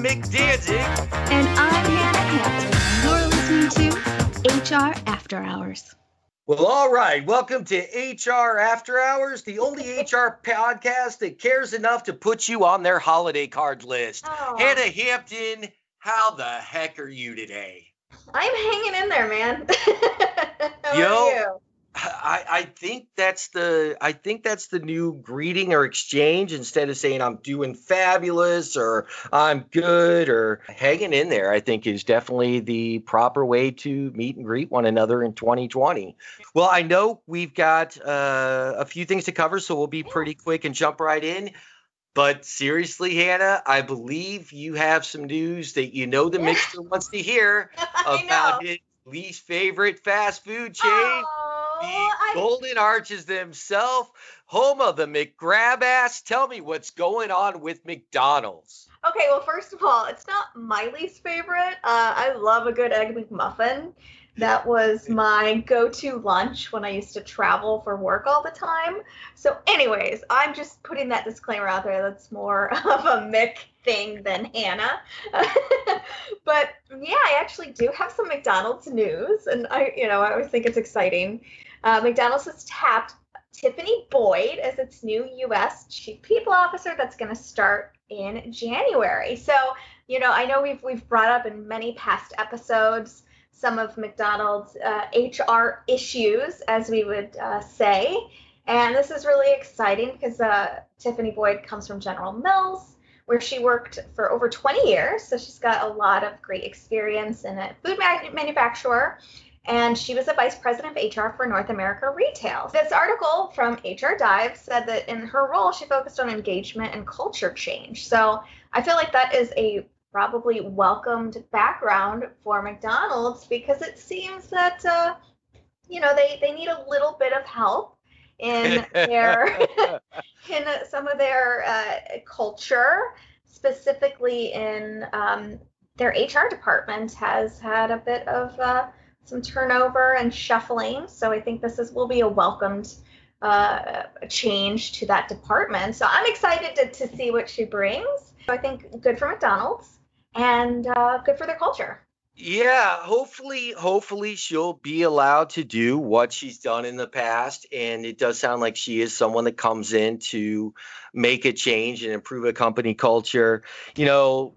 I'm Mick Danzig. And I'm Hannah Hampton. You're listening to HR After Hours. Well, all right. Welcome to HR After Hours, the only HR podcast that cares enough to put you on their holiday card list. Aw. Hannah Hampton, how the heck are you today? I'm hanging in there, man. How Yo. are you? I, I think that's the I think that's the new greeting or exchange instead of saying I'm doing fabulous or I'm good or hanging in there I think is definitely the proper way to meet and greet one another in 2020. Well, I know we've got uh, a few things to cover so we'll be pretty quick and jump right in. But seriously, Hannah, I believe you have some news that you know the mixer wants to hear about his least favorite fast food chain Oh, the I- Golden Arches themselves, home of the McGrab ass. Tell me what's going on with McDonald's. okay, well, first of all, it's not my least favorite. Uh, I love a good egg McMuffin. That was my go-to lunch when I used to travel for work all the time. So, anyways, I'm just putting that disclaimer out there. That's more of a Mick thing than Hannah. but yeah, I actually do have some McDonald's news, and I, you know, I always think it's exciting. Uh, McDonald's has tapped Tiffany Boyd as its new U.S. Chief People Officer. That's going to start in January. So, you know, I know we've we've brought up in many past episodes some of McDonald's uh, HR issues, as we would uh, say, and this is really exciting because uh, Tiffany Boyd comes from General Mills, where she worked for over 20 years. So she's got a lot of great experience in a food ma- manufacturer and she was a vice president of HR for North America Retail. This article from HR Dive said that in her role, she focused on engagement and culture change. So I feel like that is a probably welcomed background for McDonald's because it seems that uh, you know they they need a little bit of help in their in some of their uh, culture, specifically in um, their HR department has had a bit of uh, some turnover and shuffling. So I think this is will be a welcomed uh, change to that department. So I'm excited to, to see what she brings. So I think good for McDonald's and uh, good for their culture. Yeah, hopefully, hopefully she'll be allowed to do what she's done in the past. And it does sound like she is someone that comes in to make a change and improve a company culture. You know,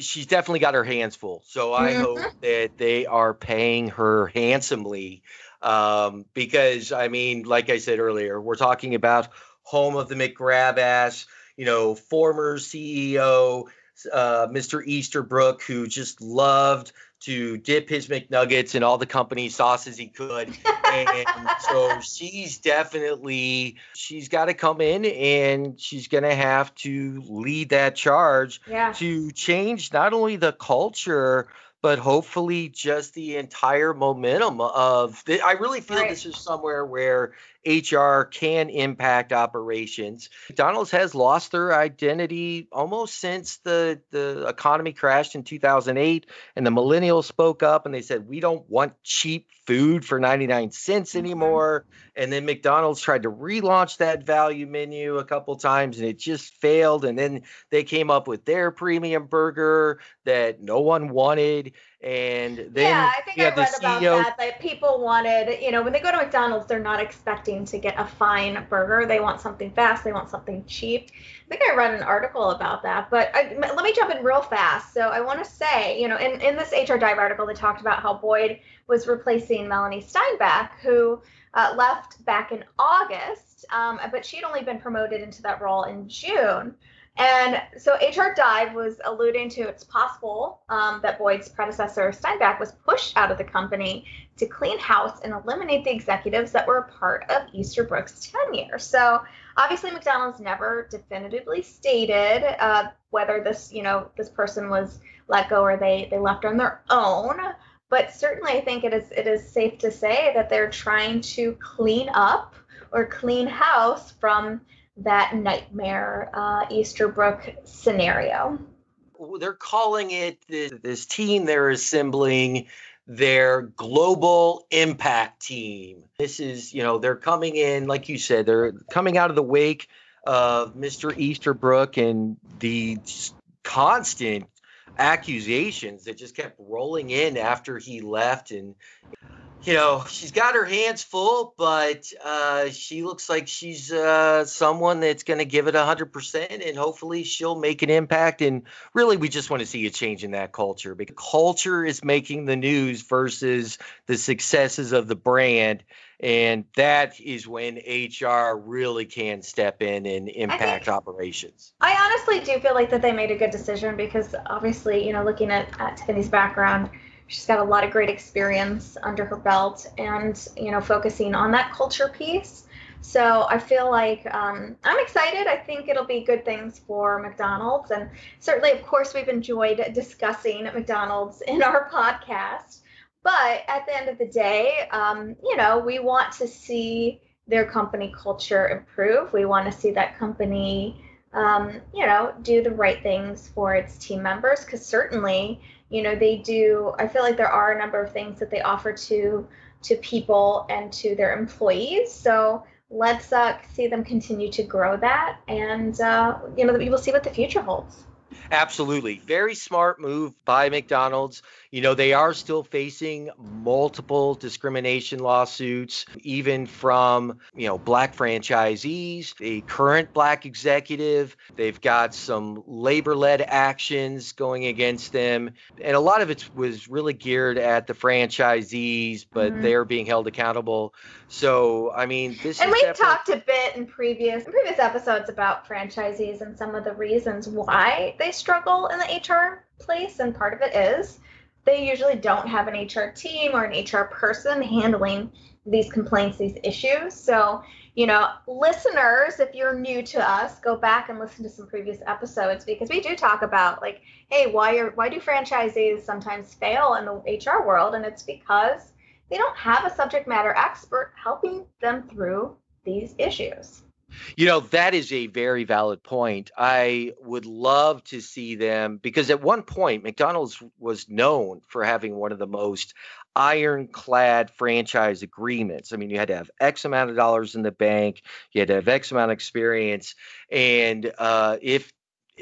she's definitely got her hands full. So I Mhm. hope that they are paying her handsomely. Um, because I mean, like I said earlier, we're talking about home of the McGrab ass, you know, former CEO, uh, Mr. Easterbrook, who just loved to dip his McNuggets in all the company sauces he could. And so she's definitely she's got to come in and she's going to have to lead that charge Yeah. to change not only the culture but hopefully just the entire momentum of the, I really feel Right. this is somewhere where HR can impact operations. McDonald's has lost their identity almost since the the economy crashed in 2008 and the millennials spoke up and they said we don't want cheap food for 99 cents Mhm. anymore and then McDonald's tried to relaunch that value menu a couple times and it just failed and then they came up with their premium burger that no one wanted and then yeah, I think I read about that. That people wanted, you know, when they go to McDonald's, they're not expecting to get a fine burger. They want something fast. They want something cheap. I think I read an article about that. But I, let me jump in real fast. So I want to say, you know, in, in this HR Dive article, they talked about how Boyd was replacing Melanie Steinbach, who uh, left back in August, um, but she'd only been promoted into that role in June. And so HR Dive was alluding to it's possible um, that Boyd's predecessor Steinbach was pushed out of the company to clean house and eliminate the executives that were a part of Easterbrook's tenure. So obviously McDonald's never definitively stated uh, whether this, you know, this person was let go or they they left on their own. But certainly, I think it is it is safe to say that they're trying to clean up or clean house from that nightmare uh, Easterbrook scenario. they're calling it this, this team they're assembling their global impact team. This is, you know, they're coming in, like you said, they're coming out of the wake of Mr. Easterbrook and the constant accusations that just kept rolling in after he left and you know, she's got her hands full, but uh, she looks like she's uh, someone that's going to give it 100%, and hopefully she'll make an impact. And really, we just want to see a change in that culture because culture is making the news versus the successes of the brand. And that is when HR really can step in and impact operations. I honestly do feel like that they made a good decision because obviously, you know, looking at, at Tiffany's background, she's got a lot of great experience under her belt and you know focusing on that culture piece. So i feel like um, i'm excited. I think it'll be good things for mcdonald's. And certainly of course we've enjoyed discussing mcdonald's in our podcast. But at the end of the day um, you know we want to see their company culture improve. We want to see that company um, you know do the right things for its team members. Because certainly you know they do i feel like there are a number of things that they offer to to people and to their employees so let's uh, see them continue to grow that and uh, you know we will see what the future holds Absolutely. Very smart move by McDonald's. You know, they are still facing multiple discrimination lawsuits, even from, you know, black franchisees, a current black executive. They've got some labor led actions going against them. And a lot of it was really geared at the franchisees, but mm-hmm. they're being held accountable. So, I mean, this and we've definitely... talked a bit in previous in previous episodes about franchisees and some of the reasons why they struggle in the HR place, and part of it is they usually don't have an HR team or an HR person handling these complaints, these issues. So, you know, listeners, if you're new to us, go back and listen to some previous episodes because we do talk about like, hey, why are why do franchisees sometimes fail in the HR world? And it's because they don't have a subject matter expert helping them through these issues. You know, that is a very valid point. I would love to see them because at one point, McDonald's was known for having one of the most ironclad franchise agreements. I mean, you had to have X amount of dollars in the bank, you had to have X amount of experience. And uh, if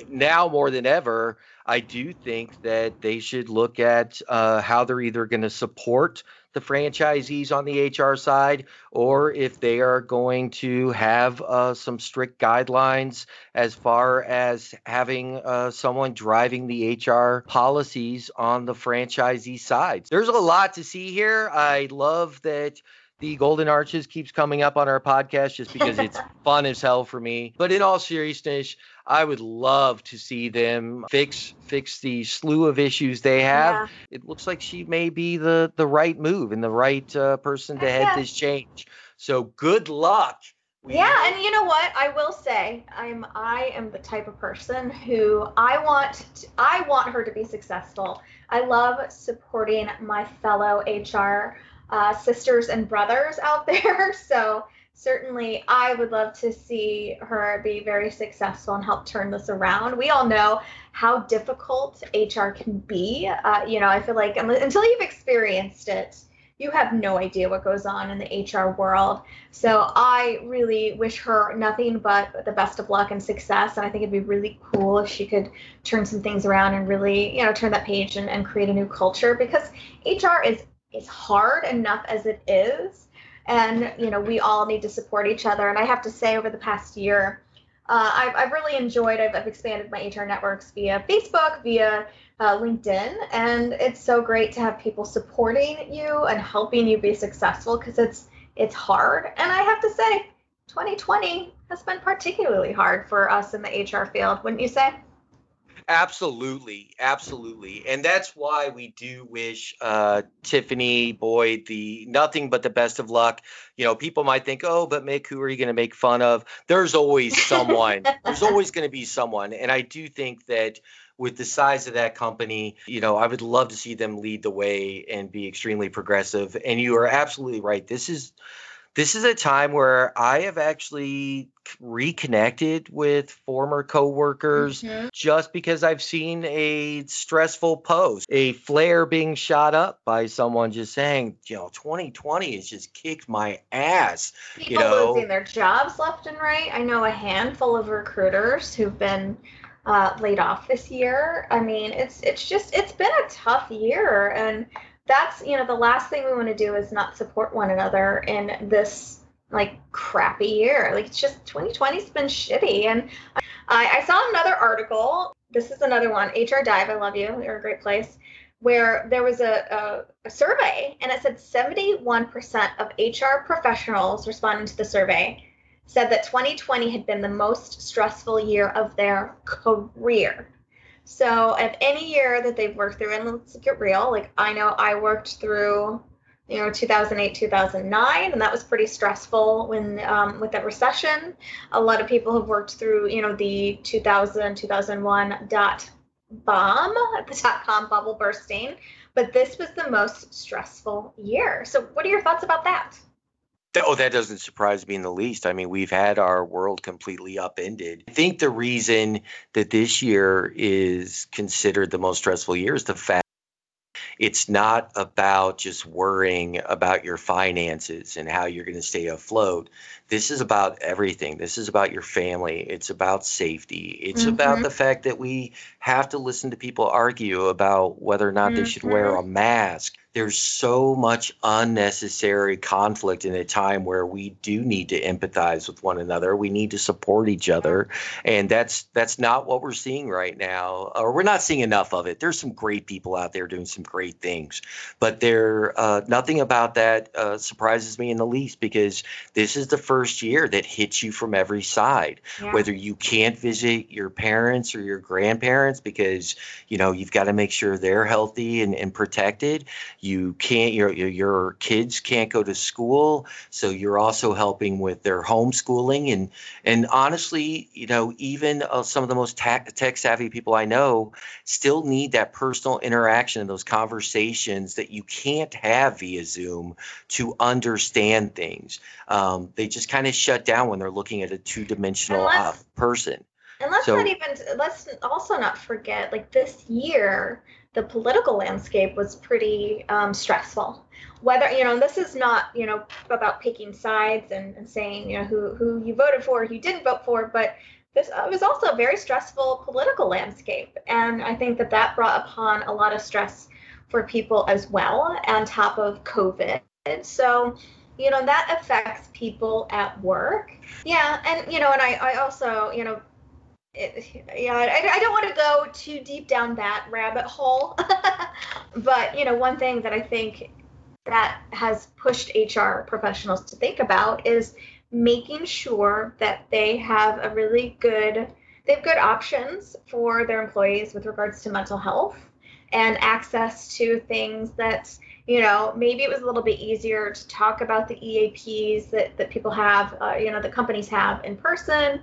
now more than ever, I do think that they should look at uh, how they're either going to support the franchisees on the HR side, or if they are going to have uh, some strict guidelines as far as having uh, someone driving the HR policies on the franchisee side. There's a lot to see here. I love that the Golden Arches keeps coming up on our podcast just because it's fun as hell for me. But in all seriousness, I would love to see them fix fix the slew of issues they have. Yeah. It looks like she may be the the right move and the right uh, person to head this change. So good luck. We yeah, and you know what? I will say, I'm I am the type of person who I want to, I want her to be successful. I love supporting my fellow HR uh, sisters and brothers out there. So certainly I would love to see her be very successful and help turn this around. We all know how difficult HR can be. Uh, you know, I feel like until you've experienced it, you have no idea what goes on in the HR world. So I really wish her nothing but the best of luck and success. And I think it'd be really cool if she could turn some things around and really, you know, turn that page and, and create a new culture because HR is is hard enough as it is and you know we all need to support each other. And i have to say over the past year uh, I've, I've really enjoyed I've, I've, expanded my hr networks via facebook via uh, linkedin. And it's so great to have people supporting you and helping you be successful because it's it's hard. And i have to say 2020 has been particularly hard for us in the hr field wouldn't you say Absolutely, absolutely, and that's why we do wish uh, Tiffany Boyd the nothing but the best of luck. You know, people might think, "Oh, but Mick, who are you going to make fun of?" There's always someone. There's always going to be someone, and I do think that with the size of that company, you know, I would love to see them lead the way and be extremely progressive. And you are absolutely right. This is this is a time where I have actually reconnected with former coworkers mm-hmm. just because I've seen a stressful post, a flare being shot up by someone just saying, you know, 2020 has just kicked my ass. People you know, losing their jobs left and right. I know a handful of recruiters who've been uh, laid off this year. I mean, it's it's just it's been a tough year, and that's you know the last thing we want to do is not support one another in this like crappy year. Like it's just 2020's been shitty, and I, I saw another article. This is another one. HR Dive, I love you. You're a great place. Where there was a, a, a survey, and it said 71% of HR professionals responding to the survey said that 2020 had been the most stressful year of their career. So, of any year that they've worked through, and let's get real, like I know I worked through, you know, 2008, 2009, and that was pretty stressful when um, with that recession. A lot of people have worked through, you know, the 2000, 2001 dot bomb, the dot com bubble bursting, but this was the most stressful year. So, what are your thoughts about that? Oh, that doesn't surprise me in the least. I mean, we've had our world completely upended. I think the reason that this year is considered the most stressful year is the fact it's not about just worrying about your finances and how you're going to stay afloat. This is about everything. This is about your family. It's about safety. It's mm-hmm. about the fact that we have to listen to people argue about whether or not mm-hmm. they should wear a mm-hmm. mask there's so much unnecessary conflict in a time where we do need to empathize with one another. We need to support each other, and that's that's not what we're seeing right now, or we're not seeing enough of it. There's some great people out there doing some great things, but there uh, nothing about that uh, surprises me in the least because this is the first year that hits you from every side. Yeah. Whether you can't visit your parents or your grandparents because you know you've got to make sure they're healthy and, and protected you can't your your kids can't go to school so you're also helping with their homeschooling. And and honestly you know even uh, some of the most tech savvy people i know still need that personal interaction and those conversations that you can't have via zoom to understand things. Um, they just kind of shut down when they're looking at a two-dimensional uh, person. and let's so, not even let's also not forget like this year the political landscape was pretty um, stressful. Whether you know, this is not you know about picking sides and, and saying you know who who you voted for, who you didn't vote for, but this was also a very stressful political landscape, and I think that that brought upon a lot of stress for people as well, on top of COVID. So you know that affects people at work yeah and you know and i, I also you know yeah, I, I don't want to go too deep down that rabbit hole, but you know, one thing that I think that has pushed HR professionals to think about is making sure that they have a really good they have good options for their employees with regards to mental health and access to things that you know maybe it was a little bit easier to talk about the eaps that, that people have uh, you know the companies have in person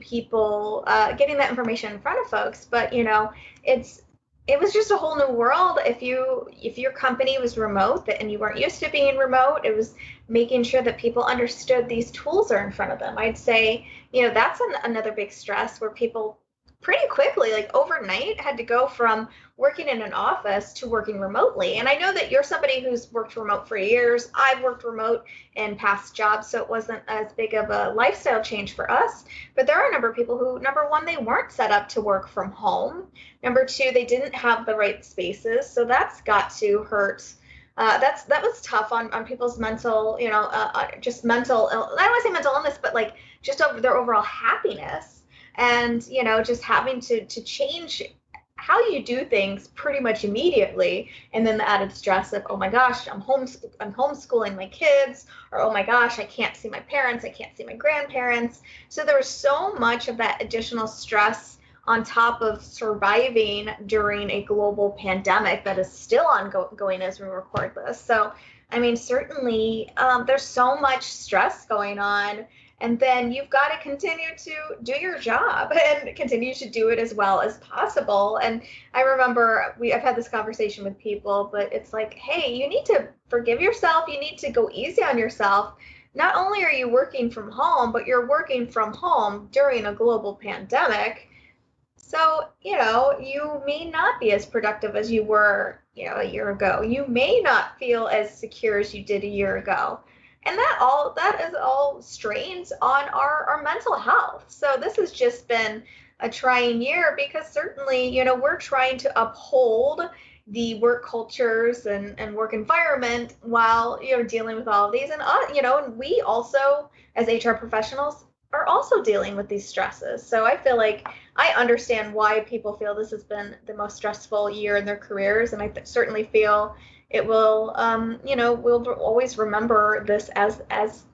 people uh, getting that information in front of folks but you know it's it was just a whole new world if you if your company was remote and you weren't used to being remote it was making sure that people understood these tools are in front of them. I'd say you know that's an, another big stress where people pretty quickly, like overnight, had to go from working in an office to working remotely. And I know that you're somebody who's worked remote for years. I've worked remote in past jobs, so it wasn't as big of a lifestyle change for us. But there are a number of people who, number one, they weren't set up to work from home. Number two, they didn't have the right spaces. So that's got to hurt. Uh, that's that was tough on, on people's mental, you know, uh, uh just mental. I don't want to say mental illness, but like just over their overall happiness and you know just having to to change how you do things pretty much immediately and then the added stress of oh my gosh i'm home i'm homeschooling my kids or oh my gosh i can't see my parents i can't see my grandparents. So there was so much of that additional stress on top of surviving during a global pandemic that is still ongoing as we record this. So i mean certainly um, there's so much stress going on and then you've got to continue to do your job and continue to do it as well as possible. And i remember we i've had this conversation with people but it's like hey you need to forgive yourself. You need to go easy on yourself. Not only are you working from home but you're working from home during a global pandemic. So you know you may not be as productive as you were you know a year ago. You may not feel as secure as you did a year ago and that all that is all strains on our our mental health. So this has just been a trying year because certainly, you know, we're trying to uphold the work cultures and, and work environment while you know dealing with all of these. And uh, you know and we also as hr professionals are also dealing with these stresses. So i feel like i understand why people feel this has been the most stressful year in their careers. And i th- certainly feel it will um, you know we'll always remember this as as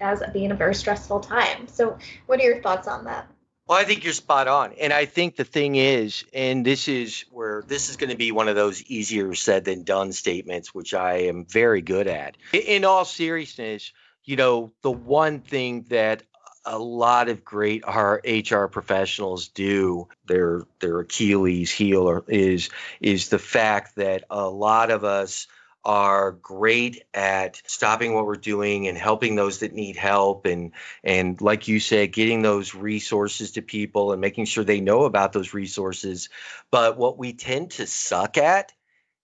as being a very stressful time so what are your thoughts on that well, I think you're spot on. And I think the thing is, and this is where this is going to be one of those easier said than done statements, which I am very good at. In all seriousness, you know, the one thing that a lot of great HR professionals do their their Achilles heel is is the fact that a lot of us are great at stopping what we're doing and helping those that need help and and like you said getting those resources to people and making sure they know about those resources. But what we tend to suck at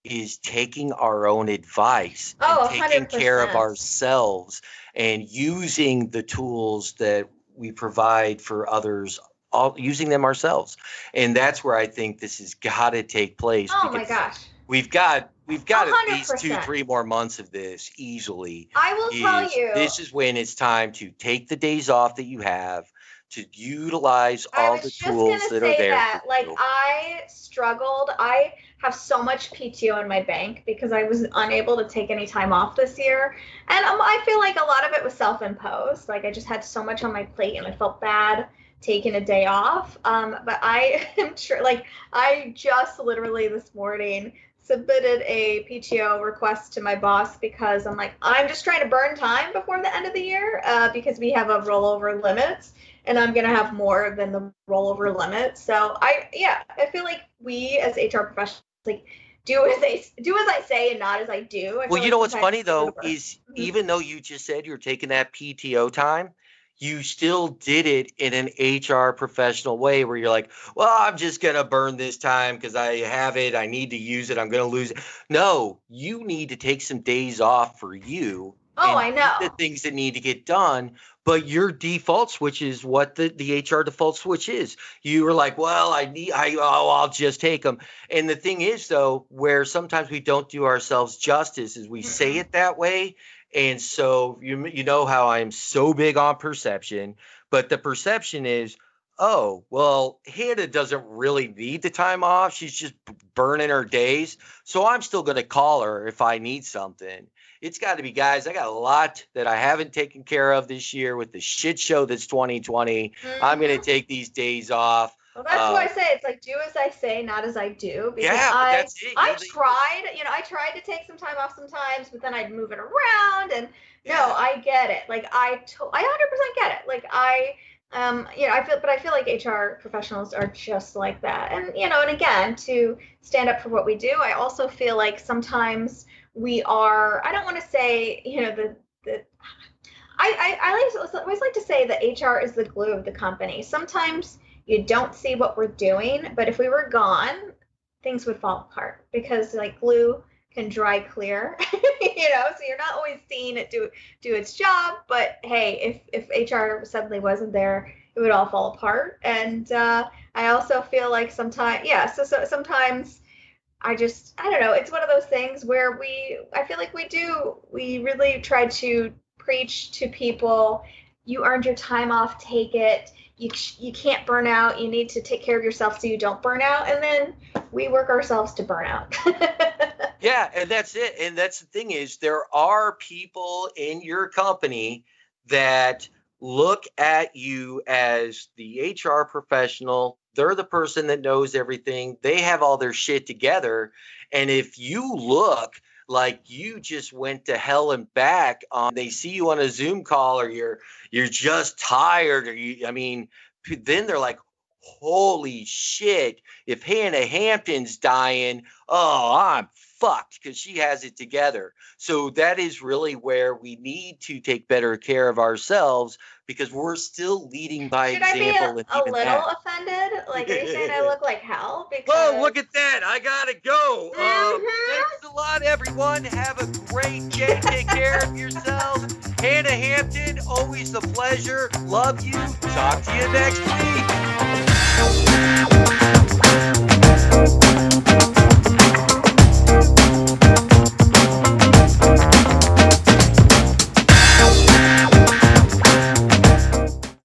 is taking our own advice oh, and taking 100%. care of ourselves and using the tools that we provide for others all using them ourselves. And that's where i think this has got to take place oh my gosh. we've got we've got at least two three more months of this easily i will tell you this is when it's time to take the days off that you have to utilize all the tools that are say there that. Like you. I struggled. I have so much PTO in my bank because I was unable to take any time off this year, and um, I feel like a lot of it was self-imposed. Like I just had so much on my plate, and I felt bad taking a day off. Um, but I am sure. Like I just literally this morning submitted a PTO request to my boss because I'm like I'm just trying to burn time before the end of the year uh, because we have a rollover limit and I'm gonna have more than the rollover limit. So I yeah, I feel like we as HR professionals like do as I do as I say and not as I do. I well like you know what's funny though is Mhm. even though you just said you're taking that pto time you still did it in an hr professional way where you're like well i'm just going to burn this time because i have it i need to use it i'm going to lose it no you need to take some days off for you oh, I know. the things that need to get done. But your default switch is what the, the HR default switch is. You were like, well, I need, I, oh, I'll just take them. And the thing is, though, where sometimes we don't do ourselves justice is we say Mhm. it that way. And so you, you know how I'm so big on perception, but the perception is, oh, well, Hannah doesn't really need the time off. She's just burning her days. So I'm still going to call her if I need something it's got to be guys i got a lot that i haven't taken care of this year with the shit show that's 2020 i'm going to take these days off Well, that's uh, why I say it's like do as I say, not as I do. Because yeah I that's it I tried, you know, I tried to take some time off sometimes, but then I'd move it around and no, I get it. Like I to- I 100% get it. Like I um you know, I feel but I feel like HR professionals are just like that. And you know, and again, to stand up for what we do, I also feel like sometimes we are I don't want to say, you know, the the I, I, I always like to say that HR is the glue of the company. Sometimes you don't see what we're doing, but if we were gone, things would fall apart because like glue can dry clear, you know, so you're not always seeing it do do its job. But hey, if if HR suddenly wasn't there, it would all fall apart. And uh, I also feel like sometimes, yeah, so, so sometimes I just I don't know. It's one of those things where we I feel like we do we really try to preach to people. You earned your time off, take it. You you can't burn out. You need to take care of yourself so you don't burn out. And then we work ourselves to burn out. yeah and that's it and that's the thing is there are people in your company that look at you as the hr professional they're the person that knows everything they have all their shit together and if you look like you just went to hell and back on they see you on a zoom call or you're you're just tired or you i mean then they're like holy shit if hannah hampton's dying oh i'm fucked because she has it together so that is really where we need to take better care of ourselves because we're still leading by Should I be example a, a little that. offended? Like, are you saying I look like hell? Because Whoa, look at that. I gotta go. Um, Mhm. thanks a lot, everyone. Have a great day. Take care of yourselves. Hannah Hampton, always a pleasure. Love you. Talk to you next week.